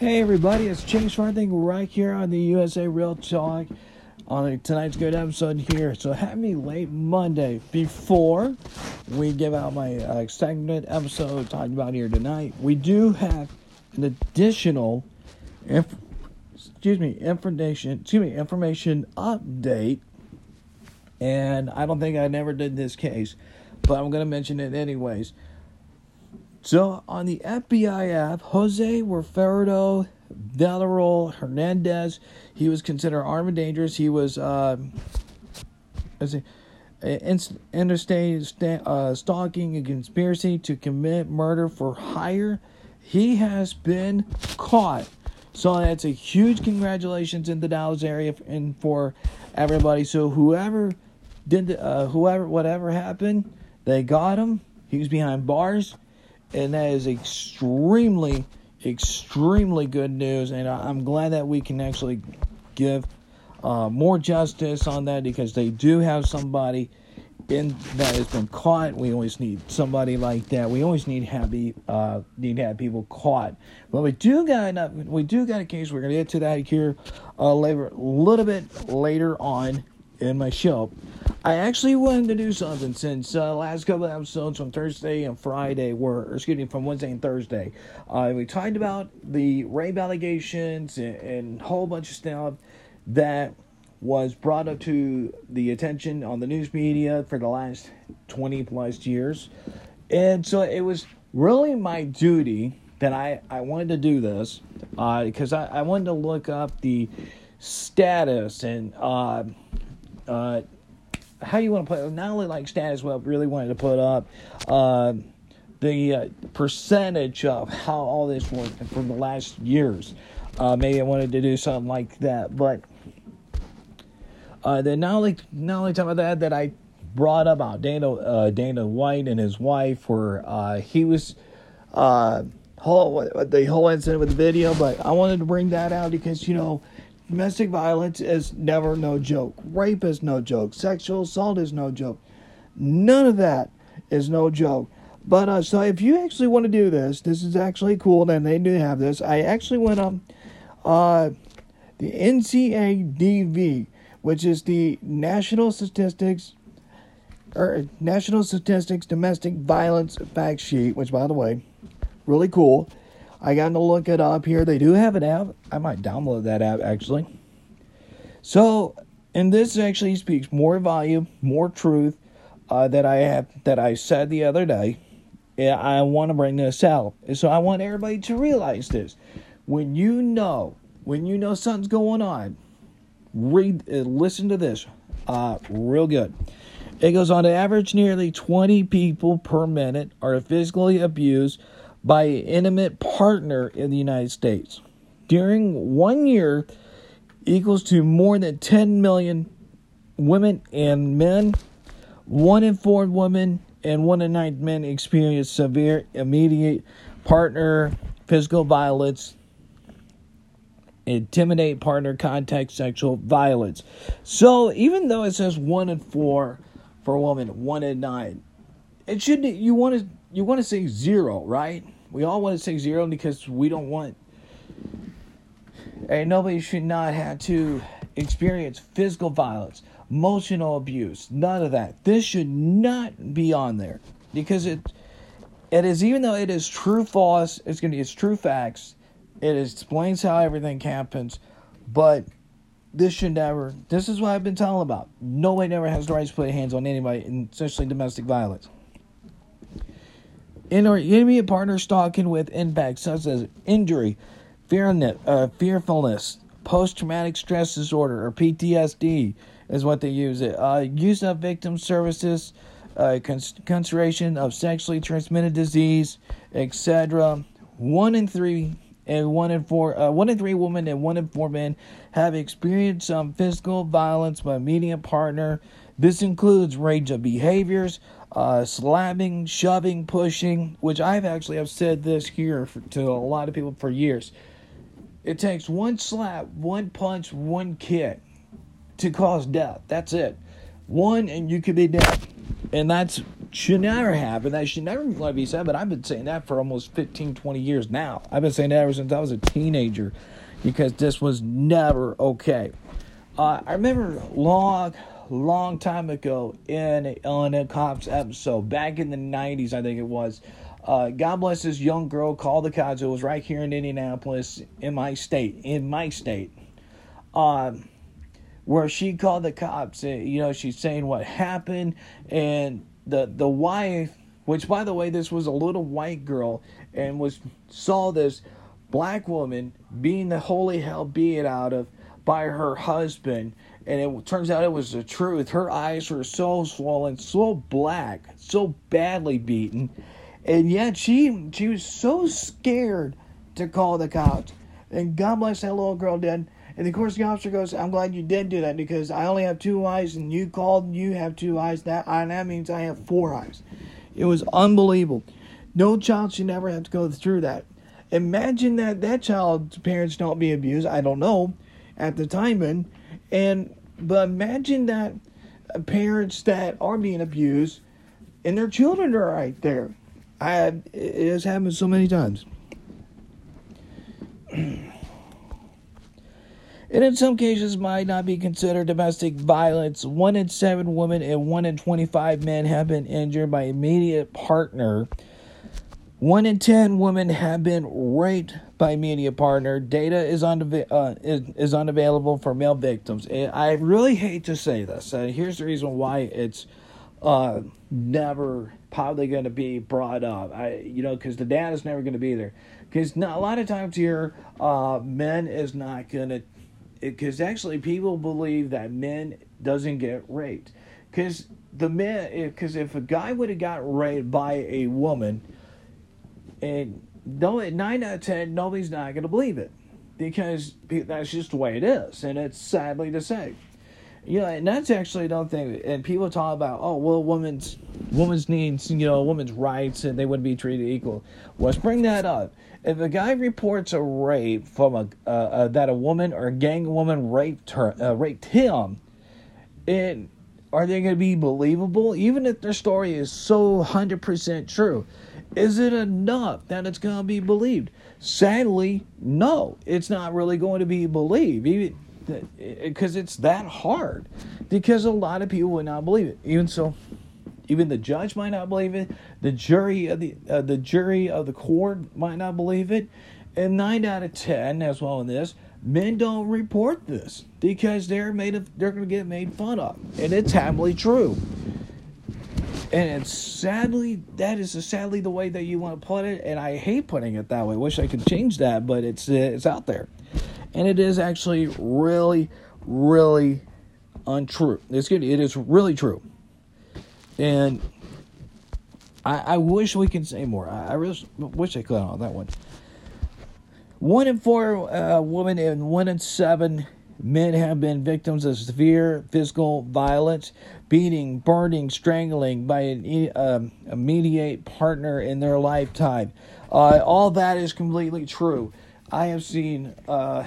Hey everybody, it's Chase Farthing right here on the USA Real Talk on tonight's good episode here. So happy late Monday. Before we give out my uh, segment episode talking about here tonight, we do have an additional, inf- excuse me, information, excuse me, information update. And I don't think I never did this case, but I'm going to mention it anyways. So on the FBI app, Jose Wilfredo Villarreal Hernandez, he was considered armed and dangerous. He was uh, as a, interstate uh, stalking a conspiracy to commit murder for hire. He has been caught. So that's a huge congratulations in the Dallas area and for everybody. So whoever did, the, uh, whoever, whatever happened, they got him. He was behind bars and that is extremely, extremely good news. And I'm glad that we can actually give uh, more justice on that because they do have somebody in that has been caught. We always need somebody like that. We always need happy uh, need to have people caught. But we do got enough, we do got a case. We're gonna get to that here uh, later, a little bit later on in my show. I actually wanted to do something since uh, last couple of episodes from Thursday and Friday were, excuse me, from Wednesday and Thursday. Uh, we talked about the rape allegations and, and a whole bunch of stuff that was brought up to the attention on the news media for the last 20 plus years. And so it was really my duty that I, I wanted to do this because uh, I, I wanted to look up the status and uh, uh, how you want to put not only like status but really wanted to put up uh, the uh, percentage of how all this worked from the last years. Uh, maybe I wanted to do something like that, but uh, then not only not only talk about that that I brought up about Dana uh, Dana White and his wife, where uh, he was uh, whole the whole incident with the video, but I wanted to bring that out because you know Domestic violence is never no joke. Rape is no joke. Sexual assault is no joke. None of that is no joke. But uh, so if you actually want to do this, this is actually cool, and they do have this. I actually went on uh, the NCADV, which is the National Statistics or National Statistics Domestic Violence Fact Sheet, which by the way, really cool. I got to look it up here. They do have an app. I might download that app actually. So, and this actually speaks more volume, more truth uh, that I have that I said the other day. I want to bring this out. So I want everybody to realize this. When you know, when you know something's going on, read, uh, listen to this, uh, real good. It goes on to average nearly 20 people per minute are physically abused by an intimate partner in the United States. During one year, equals to more than 10 million women and men. One in four women and one in nine men experience severe immediate partner physical violence, intimidate partner contact sexual violence. So even though it says one in four for a woman, one in nine, it shouldn't. you want to you want to say zero, right? We all want to say zero because we don't want. And nobody should not have to experience physical violence, emotional abuse, none of that. This should not be on there because it it is even though it is true false, it's gonna be it's true facts. It explains how everything happens, but this should never. This is what I've been telling about. Nobody never has the right to put hands on anybody, especially domestic violence. In our immediate partner stalking with impacts such as injury, uh, fearfulness, post traumatic stress disorder, or PTSD is what they use it. Uh, use of victim services, uh, cons- consideration of sexually transmitted disease, etc. One in three and one in four, uh, one in three women and one in four men have experienced some physical violence by a immediate partner. This includes range of behaviors, uh, slapping, shoving, pushing, which I've actually have said this here for, to a lot of people for years. It takes one slap, one punch, one kick to cause death. That's it. One and you could be dead. And that's should never happen. That should never be said. But I've been saying that for almost 15, 20 years now. I've been saying that ever since I was a teenager because this was never okay. Uh, I remember long, long time ago in on a cops episode back in the 90s, I think it was. Uh, God bless this young girl called the cops. It was right here in Indianapolis, in my state, in my state, um, where she called the cops. You know, she's saying what happened, and the the wife, which by the way, this was a little white girl, and was saw this black woman being the holy hell beat out of by her husband and it turns out it was the truth. Her eyes were so swollen so black so badly beaten. And yet she she was so scared to call the cops. And god bless that little girl did and of course the officer goes i'm glad you did do that because i only have two eyes and you called you have two eyes. That and that means i have four eyes. It was unbelievable. No child should never have to go through that. Imagine that that child's parents don't be abused. I don't know. At the time and and but imagine that uh, parents that are being abused and their children are right there. I it has happened so many times. And in some cases might not be considered domestic violence. One in seven women and one in 25 men have been injured by immediate partner one in ten women have been raped by media partner. Data is, unava- uh, is, is unavailable for male victims. And I really hate to say this. Uh, here's the reason why it's uh, never probably going to be brought up. I, you know, because the data is never going to be there. Because a lot of times here, uh, men is not going to. Because actually, people believe that men doesn't get raped. Because the men, because if a guy would have got raped by a woman and nine out of ten, nobody's not going to believe it because that's just the way it is, and it's sadly to say. You know, and that's actually another thing. And people talk about, oh, well, women's women's needs, you know, women's rights, and they wouldn't be treated equal. Let's bring that up. If a guy reports a rape from a uh, uh, that a woman or a gang woman raped her, uh, raped him, and are they going to be believable, even if their story is so hundred percent true? Is it enough that it's going to be believed? Sadly, no. It's not really going to be believed, even because it's that hard. Because a lot of people would not believe it. Even so, even the judge might not believe it. The jury of the uh, the jury of the court might not believe it. And nine out of ten, as well in this, men don't report this because they're made of they're going to get made fun of, and it's happily true. And it's sadly, that is sadly the way that you want to put it, and I hate putting it that way. Wish I could change that, but it's uh, it's out there, and it is actually really, really untrue. It's good. It is really true, and I, I wish we could say more. I, I really wish I could on that one. One in four uh, women and one in seven men have been victims of severe physical violence beating, burning, strangling by an um, immediate partner in their lifetime. Uh, all that is completely true. I have seen uh,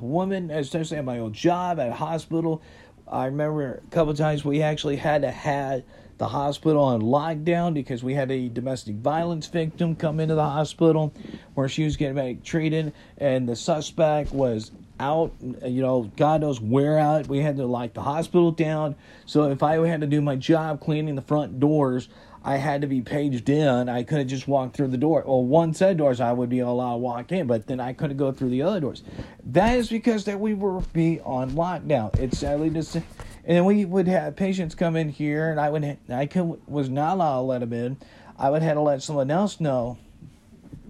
women, especially at my old job at a hospital. I remember a couple times we actually had to have the hospital on lockdown because we had a domestic violence victim come into the hospital where she was getting treated, and the suspect was out, you know, God knows where out. We had to lock the hospital down. So if I had to do my job cleaning the front doors, I had to be paged in. I couldn't just walk through the door. Well, one set of doors I would be allowed to walk in, but then I couldn't go through the other doors. That is because that we were be on lockdown. It's sadly say. And we would have patients come in here, and I would I could was not allowed to let them in. I would have to let someone else know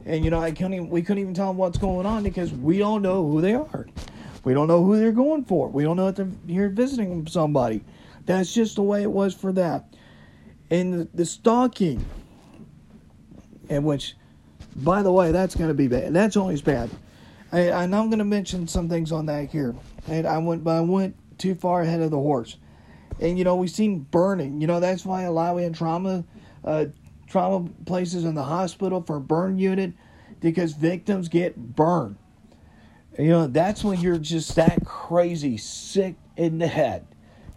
and you know, I couldn't even, we couldn't even tell them what's going on because we don't know who they are. We don't know who they're going for. We don't know if they're here visiting somebody. That's just the way it was for that. And the, the stalking, and which, by the way, that's going to be bad. That's always bad. And I'm going to mention some things on that here. And I went, but I went too far ahead of the horse. And you know, we've seen burning. You know, that's why a lot of trauma uh, trauma places in the hospital for burn unit because victims get burned. You know, that's when you're just that crazy sick in the head.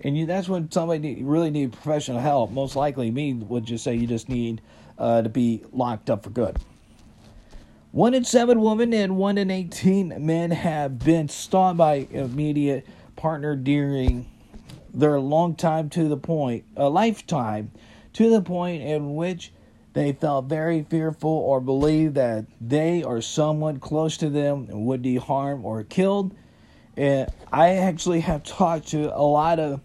and you, that's when somebody need, really need professional help. Most likely, me would just say you just need uh, to be locked up for good. One in seven women and one in 18 men have been stalked by immediate partner during their long time to the point, a lifetime, to the point in which they felt very fearful or believed that they or someone close to them would be harmed or killed. And I actually have talked to a lot of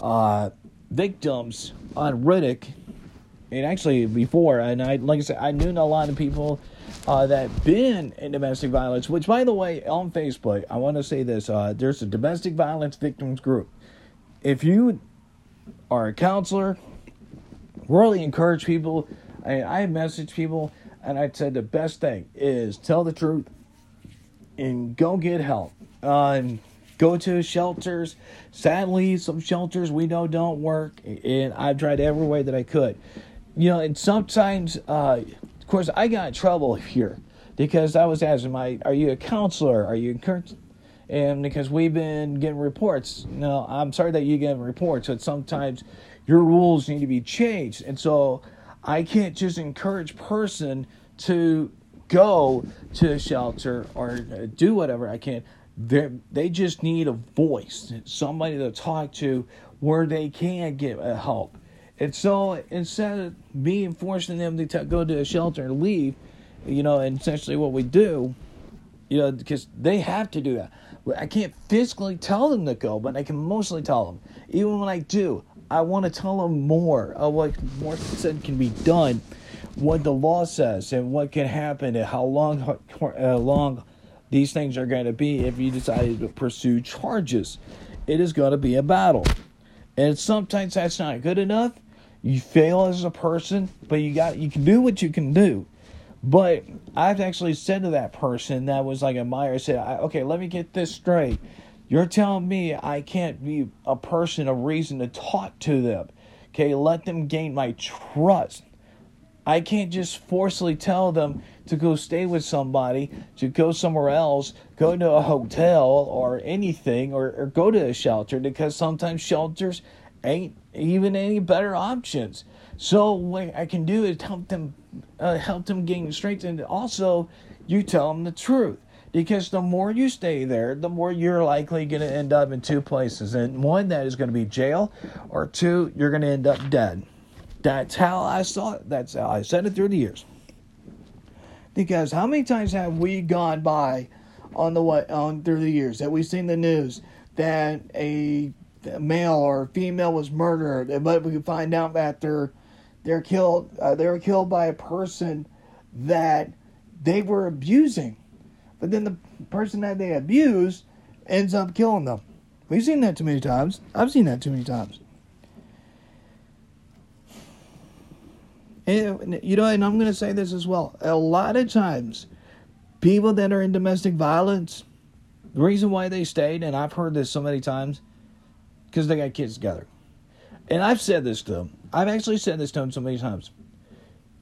uh, victims on Reddit, and actually before, and I like I said, I knew a lot of people uh, that been in domestic violence. Which, by the way, on Facebook, I want to say this: uh, there's a domestic violence victims group. If you are a counselor, really encourage people. I, I message people, and I said the best thing is tell the truth and go get help. Uh, go to shelters. Sadly, some shelters we know don't work, and I've tried every way that I could. You know, and sometimes, uh, of course, I got in trouble here because I was asking, "My, are you a counselor? Are you encouraged?" And because we've been getting reports, no, I'm sorry that you get reports, but sometimes your rules need to be changed, and so I can't just encourage person to go to a shelter or do whatever I can they they just need a voice, somebody to talk to where they can get help. And so instead of me forcing them to t- go to a shelter and leave, you know, and essentially what we do, you know, because they have to do that. I can't physically tell them to go, but I can mostly tell them. Even when I do, I want to tell them more of what more said can be done, what the law says, and what can happen, and how long, how uh, long these things are going to be if you decide to pursue charges. It is going to be a battle. And sometimes that's not good enough. You fail as a person, but you got you can do what you can do. But I've actually said to that person that was like a Meyer said, okay, let me get this straight. You're telling me I can't be a person of reason to talk to them. Okay, let them gain my trust. I can't just forcibly tell them to go stay with somebody, to go somewhere else, go to a hotel or anything, or, or go to a shelter because sometimes shelters ain't even any better options. So what I can do is help them, uh, help them gain strength, and also you tell them the truth. Because the more you stay there, the more you're likely going to end up in two places. And one, that is going to be jail, or two, you're going to end up dead. That's how I saw it. That's how I said it through the years. Because how many times have we gone by on the way on through the years that we've seen the news that a male or female was murdered, but we find out that they're they're killed uh, they were killed by a person that they were abusing, but then the person that they abuse ends up killing them. We've seen that too many times. I've seen that too many times. And, you know, and I'm going to say this as well. A lot of times, people that are in domestic violence, the reason why they stayed, and I've heard this so many times, because they got kids together. And I've said this to them. I've actually said this to them so many times.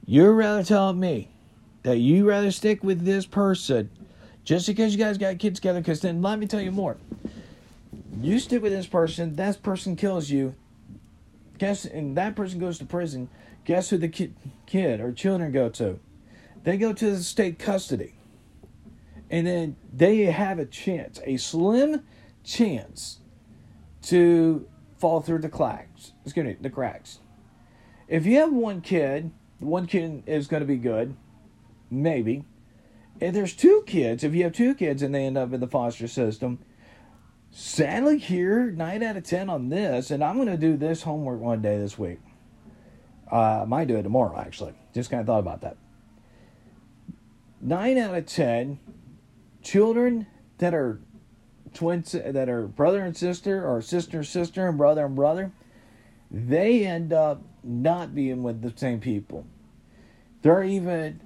You're rather telling me that you rather stick with this person just because you guys got kids together, because then let me tell you more. You stick with this person, that person kills you, guess, and that person goes to prison Guess who the ki- kid or children go to? They go to the state custody. And then they have a chance, a slim chance to fall through the cracks. Excuse me, the cracks. If you have one kid, one kid is going to be good, maybe. If there's two kids, if you have two kids and they end up in the foster system, sadly here, 9 out of 10 on this, and I'm to do this homework one day this week. Uh, I might do it tomorrow, actually. Just kind of thought about that. Nine out of ten children that are twins, that are brother and sister, or sister and sister, and brother and brother, they end up not being with the same people. They're even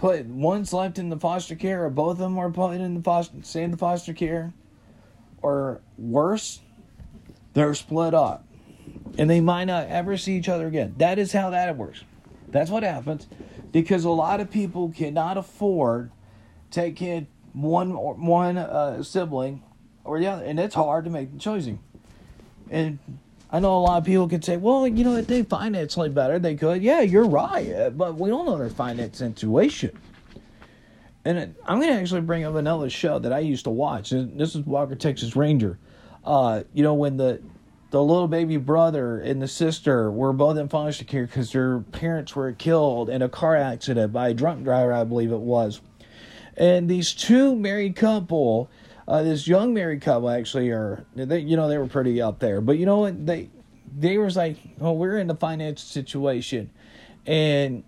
put one's left in the foster care, or both of them are put in the foster, stay in the foster care, or worse, they're split up and they might not ever see each other again. That is how that works. That's what happens because a lot of people cannot afford taking one one uh, sibling or the other, and it's hard to make the choosing. And I know a lot of people could say, well, you know, if they financially better, they could. Yeah, you're right. But we don't know their finance situation. And I'm going to actually bring up another show that I used to watch. This is Walker, Texas Ranger. Uh, you know, when the the little baby brother and the sister were both in foster care because their parents were killed in a car accident by a drunk driver, I believe it was. And these two married couple, uh, this young married couple actually are, they, you know, they were pretty up there. But you know what? They, they was like, oh, we're in a financial situation. And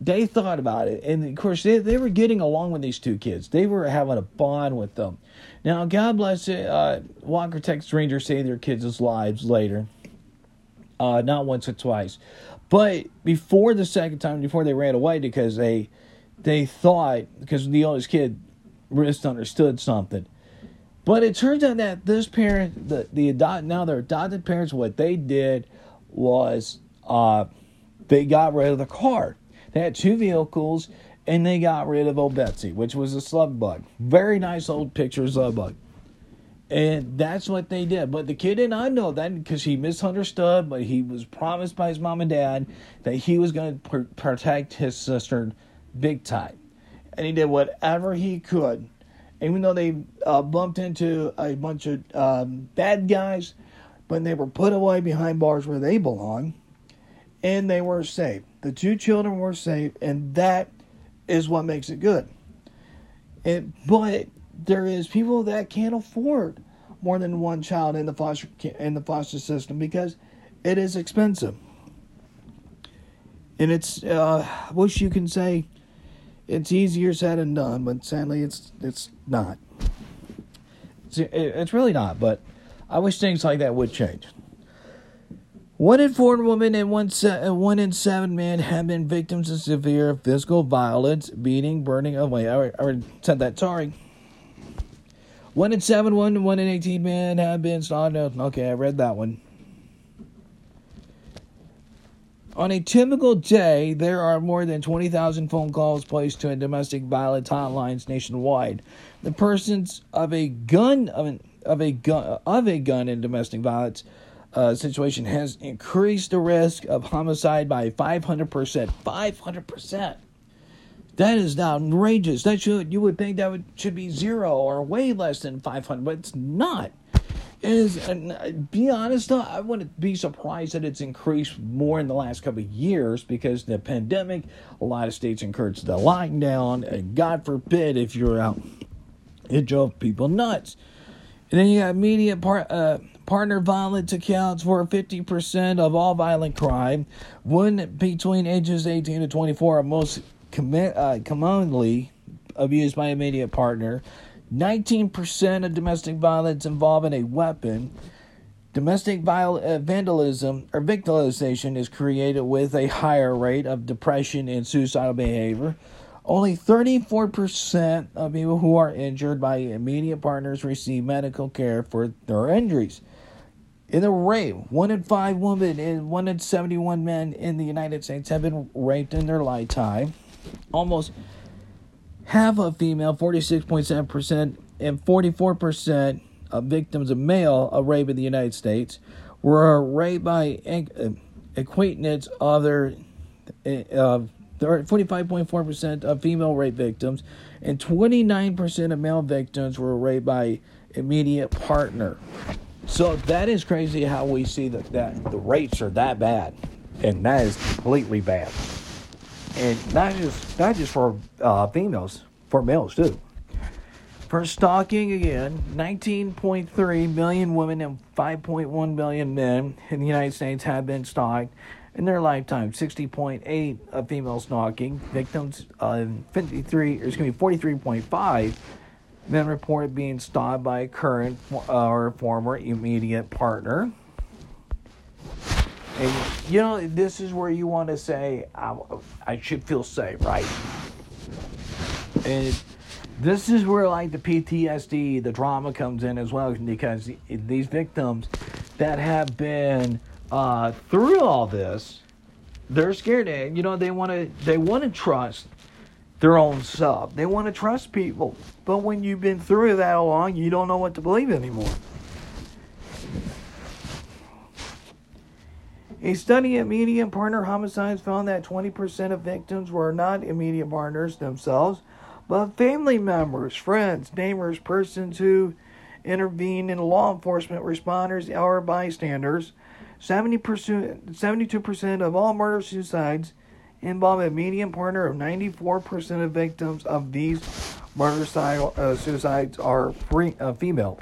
they thought about it. And of course, they, they were getting along with these two kids. They were having a bond with them. Now, God bless it. Uh, Walker Texas Rangers saved their kids' lives later. Uh, not once or twice. But before the second time, before they ran away, because they they thought, because the oldest kid misunderstood something. But it turns out that this parent, the, the adopt, now their adopted parents, what they did was uh, they got rid of the car. They had two vehicles and they got rid of old Betsy, which was a slug bug. Very nice old picture slug bug. And that's what they did. But the kid did not know that because he misunderstood, but he was promised by his mom and dad that he was going to pr- protect his sister big time. And he did whatever he could. Even though they uh, bumped into a bunch of um, bad guys, but they were put away behind bars where they belong, and they were safe. The two children were safe, and that is what makes it good. It, but there is people that can't afford more than one child in the foster in the foster system because it is expensive. And it's uh, I wish you can say it's easier said than done, but sadly it's it's not. It's, really not. But I wish things like that would change. One in four women and one, se- uh, one in seven men have been victims of severe physical violence, beating, burning. Oh, wait, I already said that. Sorry. One in seven, one, one in 18 men have been slaughtered. Okay, I read that one. On a typical day, there are more than 20,000 phone calls placed to domestic violence hotlines nationwide. The persons of a gun of, an, of a gun of a gun in domestic violence uh, situation has increased the risk of homicide by 500%. 500%. That is outrageous. That should you would think that would should be zero or way less than 500, but it's not. Is uh, be honest I wouldn't be surprised that it's increased more in the last couple of years because the pandemic, a lot of states encouraged the lockdown, and God forbid if you're out, it drove people nuts. And then you got media. Uh, Partner violence accounts for 50% of all violent crime. One between ages 18 to 24 are most com- uh, commonly abused by a immediate partner. 19% of domestic violence involving a weapon. Domestic viol- uh, vandalism or victimization is created with a higher rate of depression and suicidal behavior. Only 34% of people who are injured by immediate partners receive medical care for their injuries. In a rape, one in five women and one in 71 men in the United States have been raped in their lifetime. Almost half of female, 46.7%, and 44% of victims of male of rape in the United States were raped by acquaintance of. Uh, 45.4% of female rape victims and 29% of male victims were raped by immediate partner. So that is crazy how we see that, that the rates are that bad, and that is completely bad. And not just not just for uh, females, for males too. For stalking again, 19.3 million women and 5.1 million men in the United States have been stalked in their lifetime. 60.8 of female stalking victims, uh, 53 or excuse me, 43.5 men report being stalked by a current or former immediate partner. And you know, this is where you want to say, I, I should feel safe, right? And this is where, like, the PTSD, the trauma comes in as well, because these victims that have been uh, through all this, they're scared. And, you know, they want to they want to trust their own self. They want to trust people. But when you've been through that long, you don't know what to believe anymore. A study of immediate partner homicides found that 20% of victims were not immediate partners themselves, but family members, friends, neighbors, persons who intervened in law enforcement responders or bystanders. 70%, 72% of all murder suicides involve a median partner of 94% of victims of these murder uh, suicides are free, uh, female.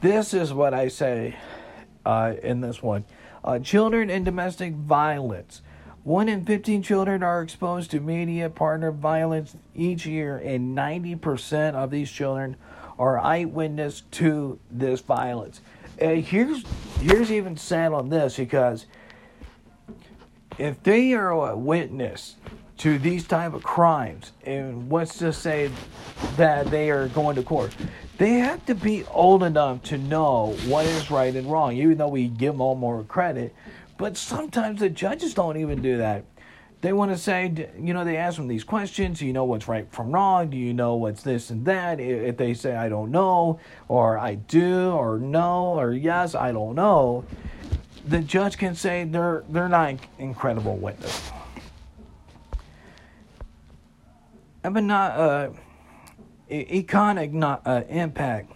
This is what I say uh, in this one. Uh, children and domestic violence. One in 15 children are exposed to media partner violence each year, and 90% of these children are eyewitness to this violence. And here's here's even sad on this because if they are a witness to these type of crimes, and let's just say that they are going to court, they have to be old enough to know what is right and wrong, even though we give them all more credit. But sometimes the judges don't even do that. They want to say, you know, they ask them these questions. Do you know what's right from wrong? Do you know what's this and that? If they say, I don't know, or I do, or no, or yes, I don't know, the judge can say they're, they're not incredible witness. But not, uh, economic not, uh, impact.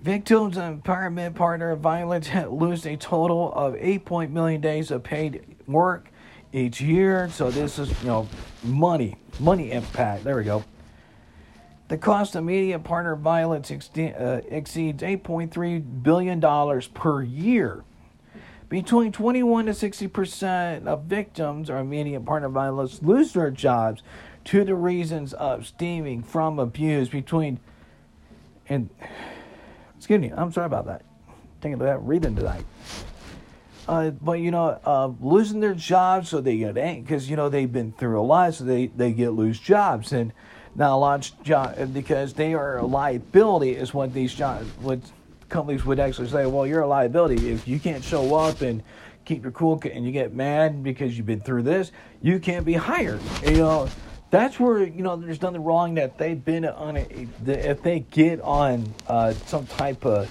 Victims of empowerment partner violence had lost a total of 8 million days of paid work each year. So this is, you know, money, money impact. There we go. The cost of media partner violence uh, exceeds $8.3 billion per year. Between 21 to 60 percent of victims of media partner violence lose their jobs to the reasons of stemming from abuse between and excuse me, I'm sorry about that. Thinking about reading tonight. Uh, but you know, uh, losing their jobs, so they get because you know they've been through a lot, so they they get lose jobs, and now a lot of job because they are a liability is what these jobs what companies would actually say. Well, you're a liability if you can't show up and keep your cool and you get mad because you've been through this, you can't be hired. You know that's where you know there's nothing wrong that they've been on a, if they get on uh, some type of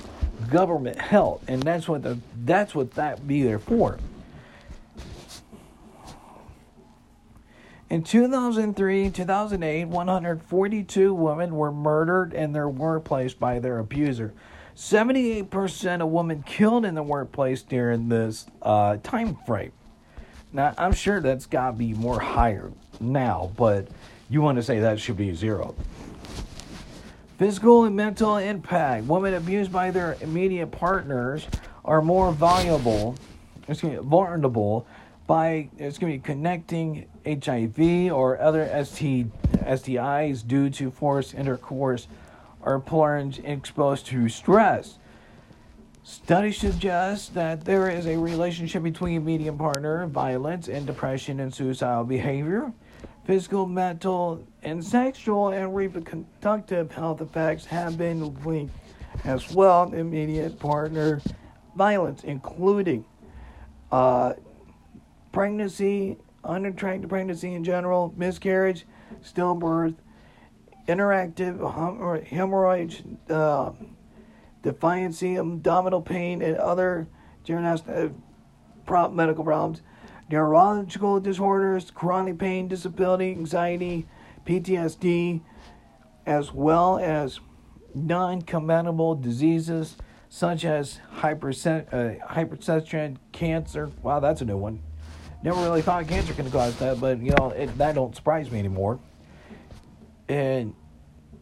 government help, and that's what the that's what that be there for. In 2003 2008, 142 women were murdered in their workplace by their abuser. 78% of women killed in the workplace during this uh, time frame. Now, I'm sure that's got to be more higher now, but you want to say that should be zero. Physical and mental impact. Women abused by their immediate partners are more valuable, excuse me, vulnerable by it's going to be connecting HIV or other ST, STIs due to forced intercourse or plunge exposed to stress. Studies suggest that there is a relationship between immediate partner violence and depression and suicidal behavior. Physical, mental, and sexual and reproductive health effects have been linked as well immediate partner violence, including uh, pregnancy, unattractive pregnancy in general, miscarriage, stillbirth, interactive hemorrhage, uh, defiancy, abdominal pain, and other general uh, medical problems neurological disorders, chronic pain, disability, anxiety, PTSD, as well as non communicable diseases such as hypersen- uh, cancer. Wow, that's a new one. Never really thought cancer can cause that, but you know it, that don't surprise me anymore. And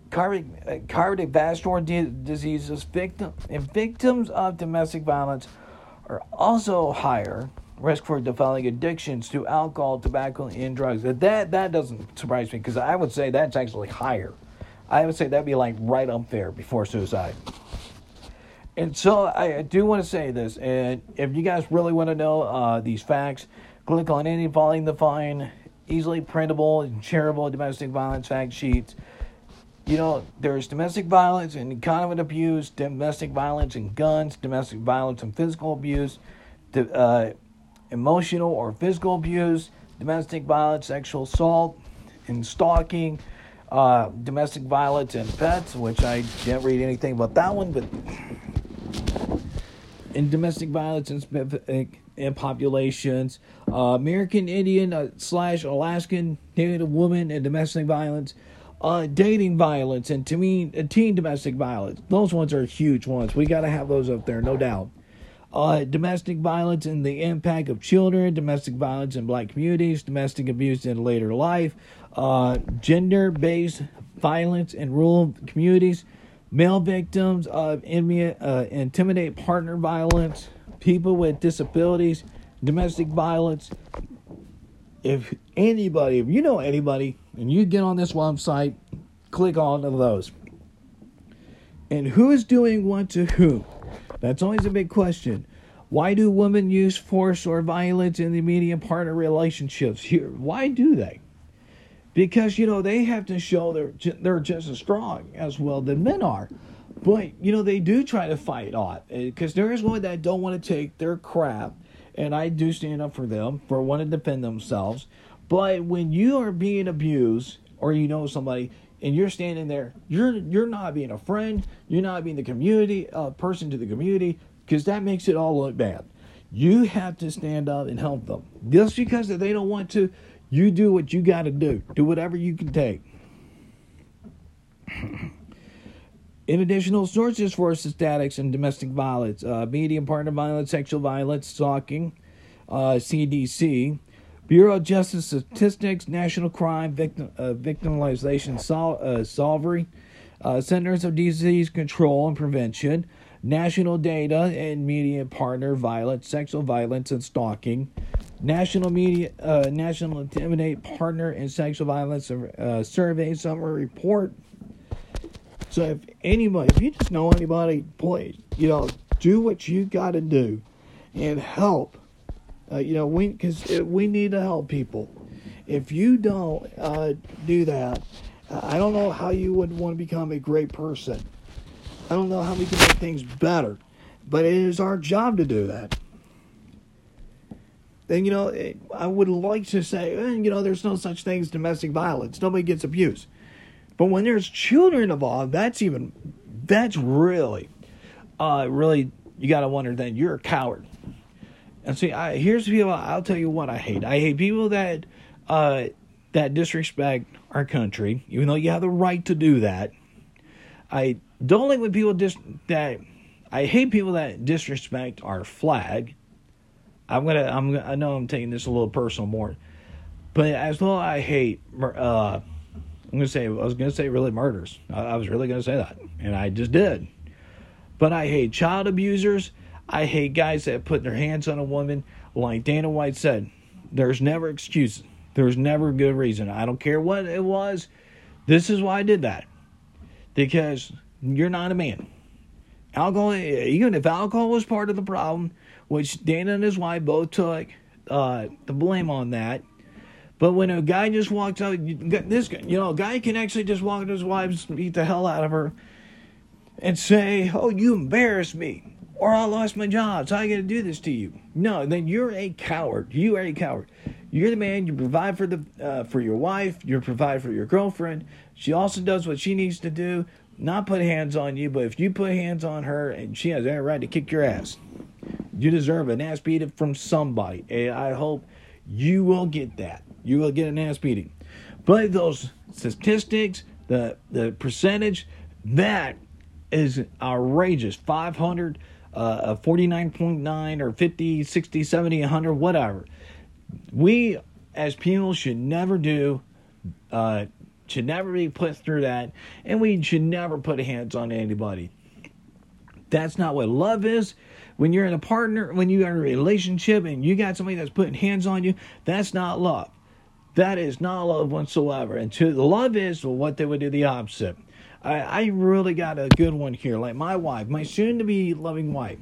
cardiac, uh, cardiovascular di- diseases, victim and victims of domestic violence are also higher risk for developing addictions to alcohol, tobacco, and drugs. That that doesn't surprise me because I would say that's actually higher. I would say that'd be like right up there before suicide. And so I do want to say this, and if you guys really want to know uh, these facts, click on any volume to find easily printable and shareable domestic violence fact sheets. You know, there's domestic violence and economic abuse, domestic violence and guns, domestic violence and physical abuse, uh, emotional or physical abuse, domestic violence, sexual assault, and stalking, uh, domestic violence and pets, which I didn't read anything about that one, but in domestic violence and, and populations, uh, American Indian uh, slash Alaskan Native woman and domestic violence, uh, dating violence, and uh, teen domestic violence. Those ones are huge ones. We got to have those up there, no doubt. Uh, domestic violence and the impact of children, domestic violence in black communities, domestic abuse in later life, uh, gender based violence in rural communities, male victims of uh, intimidate partner violence, people with disabilities, domestic violence. If anybody, if you know anybody, and you get on this website, click on those. And who is doing what to who? That's always a big question. Why do women use force or violence in the immediate partner relationships? Here, why do they? Because you know they have to show they're they're just as strong as well than men are. But you know they do try to fight off eh, because there is one that don't want to take their crap, and I do stand up for them for want to defend themselves. But when you are being abused or you know somebody and you're standing there, you're you're not being a friend, you're not being the community uh, person to the community because that makes it all look bad. You have to stand up and help them. Just because they don't want to, you do what you got to do. Do whatever you can take. In additional sources for statistics and domestic violence, uh, medium partner violence, sexual violence, stalking, uh, CDC, Bureau of Justice Statistics, National Crime Victim uh, Victimization Sol- uh, Solvery, uh, Centers of Disease Control and Prevention, National Data and Media Partner Violence, Sexual Violence and Stalking, National Media uh, National Intimidate Partner and Sexual Violence uh, Survey Summary Report. So if anybody, if you just know anybody, please, you know, do what you got to do and help uh, you know, we because we need to help people. If you don't uh, do that, I don't know how you would want to become a great person. I don't know how we can make things better, but it is our job to do that. Then you know, I would like to say, eh, you know, there's no such thing as domestic violence. Nobody gets abused, but when there's children involved, that's even that's really, uh, really you got to wonder. Then you're a coward and see, I, here's people. I'll tell you what I hate. I hate people that uh, that disrespect our country, even though you have the right to do that. I don't like when people dis that. I hate people that disrespect our flag. I'm gonna. I'm. I know I'm taking this a little personal more, but as well, I hate. Uh, I'm gonna say. I was gonna say really murders. I, I was really gonna say that, and I just did. But I hate child abusers I hate guys that put their hands on a woman. Like Dana White said, there's never excuses. There's never a good reason. I don't care what it was. This is why I did that. Because you're not a man. Alcohol, even if alcohol was part of the problem, which Dana and his wife both took uh, the blame on that. But when a guy just walks out, this guy, you know, a guy can actually just walk to his wife, beat the hell out of her, and say, "Oh, you embarrassed me." Or I lost my job, so I got to do this to you. No, then you're a coward. You are a coward. You're the man. You provide for the uh, for your wife. You provide for your girlfriend. She also does what she needs to do. Not put hands on you, but if you put hands on her, and she has every right to kick your ass. You deserve an ass beating from somebody, and I hope you will get that. You will get an ass beating. But those statistics, the the percentage, that is outrageous. Five hundred uh, a 49.9 or 50, 60, 70, 100, whatever. We as people should never do, uh, should never be put through that, and we should never put hands on anybody. That's not what love is. When you're in a partner, when you are in a relationship and you got somebody that's putting hands on you, that's not love. That is not love whatsoever. And to the love is well, what they would do the opposite. I, I really got a good one here. Like my wife, my soon to be loving wife.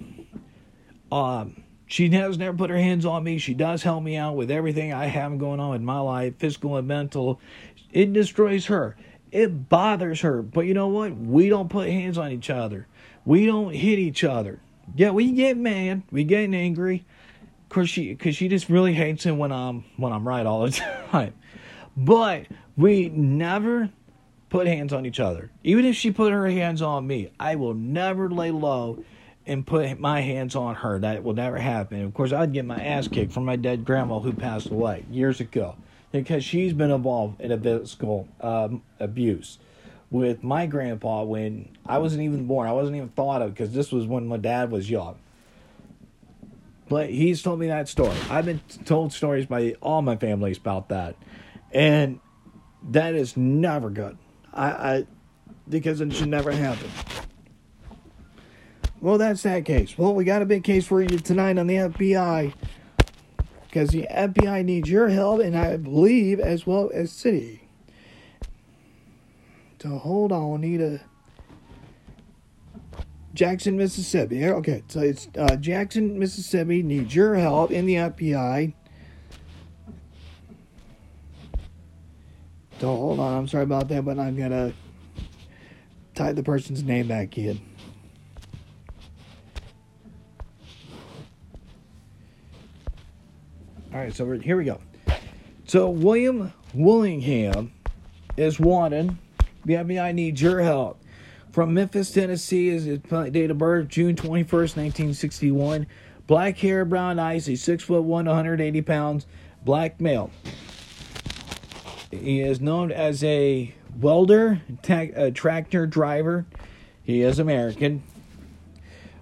Um, she has never put her hands on me. She does help me out with everything I have going on in my life, physical and mental. It destroys her. It bothers her. But you know what? We don't put hands on each other. We don't hit each other. Yeah, we get mad. We get angry. Cause she, cause she just really hates it when I'm when I'm right all the time. But we never put hands on each other. Even if she put her hands on me, I will never lay low and put my hands on her. That will never happen. Of course, I'd get my ass kicked from my dead grandma who passed away years ago because she's been involved in a physical um, abuse with my grandpa when I wasn't even born. I wasn't even thought of because this was when my dad was young. But he's told me that story. I've been told stories by all my families about that, and that is never good. I, I because it should never happen. Well, that's that case. Well, we got a big case for you tonight on the FBI because the FBI needs your help, and I believe as well as city. So hold on, need a Jackson, Mississippi. Okay, so it's uh, Jackson, Mississippi needs your help in the FBI. So hold on, I'm sorry about that, but I'm gonna type the person's name back in. All right, so here we go. So William Willingham is wanted. The FBI needs your help. From Memphis, Tennessee, is his date of birth, June 21st, 1961. Black hair, brown eyes. He's six foot one, 180 pounds. Black male. He is known as a welder, ta- a tractor driver. He is American.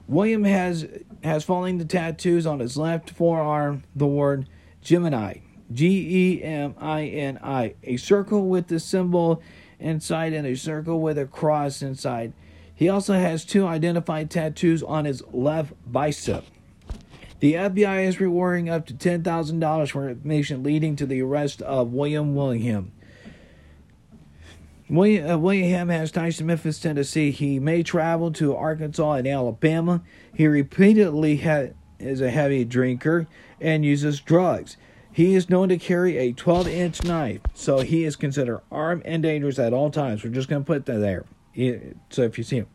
William has has following the tattoos on his left forearm the word Gemini, G E M I N I, a circle with the symbol inside and a circle with a cross inside. He also has two identified tattoos on his left bicep. The FBI is rewarding up to $10,000 for information leading to the arrest of William Willingham. William, uh, William has ties to Memphis, Tennessee. He may travel to Arkansas and Alabama. He repeatedly ha- is a heavy drinker and uses drugs. He is known to carry a 12 inch knife, so he is considered armed and dangerous at all times. We're just going to put that there. So if you see him.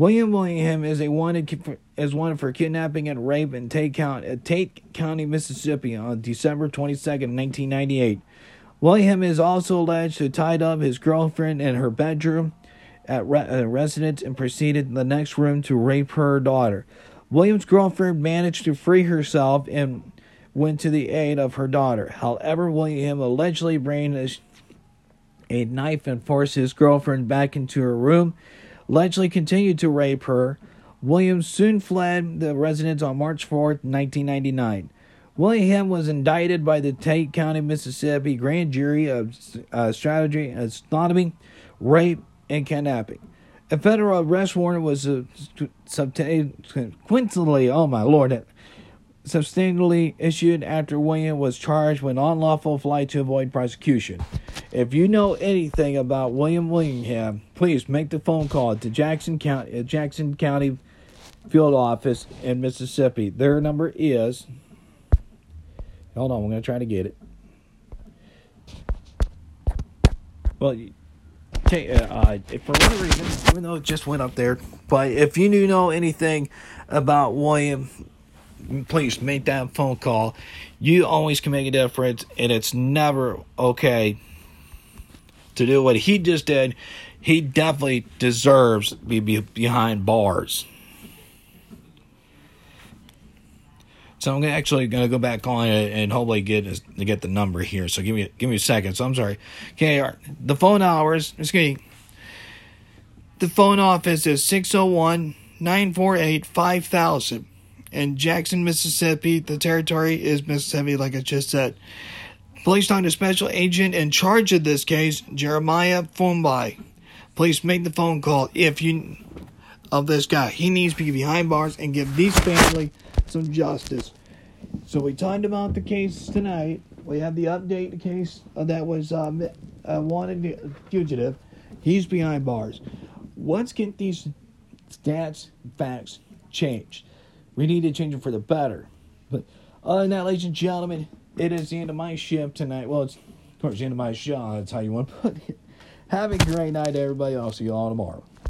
William Willingham is a wanted is wanted for kidnapping and rape in Tate County, uh, Tate County, Mississippi, on December 22, 1998. William is also alleged to tied up his girlfriend in her bedroom at re- a residence and proceeded to the next room to rape her daughter. William's girlfriend managed to free herself and went to the aid of her daughter. However, William allegedly brandished a knife and forced his girlfriend back into her room, allegedly continued to rape her. Williams soon fled the residence on March 4, 1999. William was indicted by the Tate County, Mississippi grand jury of uh, strategy, sodomy, rape, and kidnapping. A federal arrest warrant was uh, subsequently, oh my lord, substantially issued after William was charged with unlawful flight to avoid prosecution. If you know anything about William Willingham, please make the phone call to Jackson County, uh, Jackson County Field Office in Mississippi. Their number is. Hold on, I'm going to try to get it. Well, uh, uh, for whatever reason, even though it just went up there, but if you do know anything about William, please make that phone call. You always can make a difference, and it's never okay to do what he just did. He definitely deserves to be behind bars. So I'm actually to go back on it and hopefully get to get the number here. So give me give me a second. So I'm sorry. Okay, the phone hours. Excuse me. The phone office is 601 948 5000. In Jackson, Mississippi, the territory is Mississippi, like I just said. Placed on a special agent in charge of this case, Jeremiah Fumbai. Please make the phone call if you of this guy. He needs to be behind bars and give these family some justice. So we talked about the case tonight. We have the update the case that was um, uh, wanted fugitive. He's behind bars. Let's get these stats, facts changed. We need to change them for the better. But other than that, ladies and gentlemen, it is the end of my shift tonight. Well, it's of course the end of my show. That's how you want to put it. Have a great night, everybody. I'll see you all tomorrow.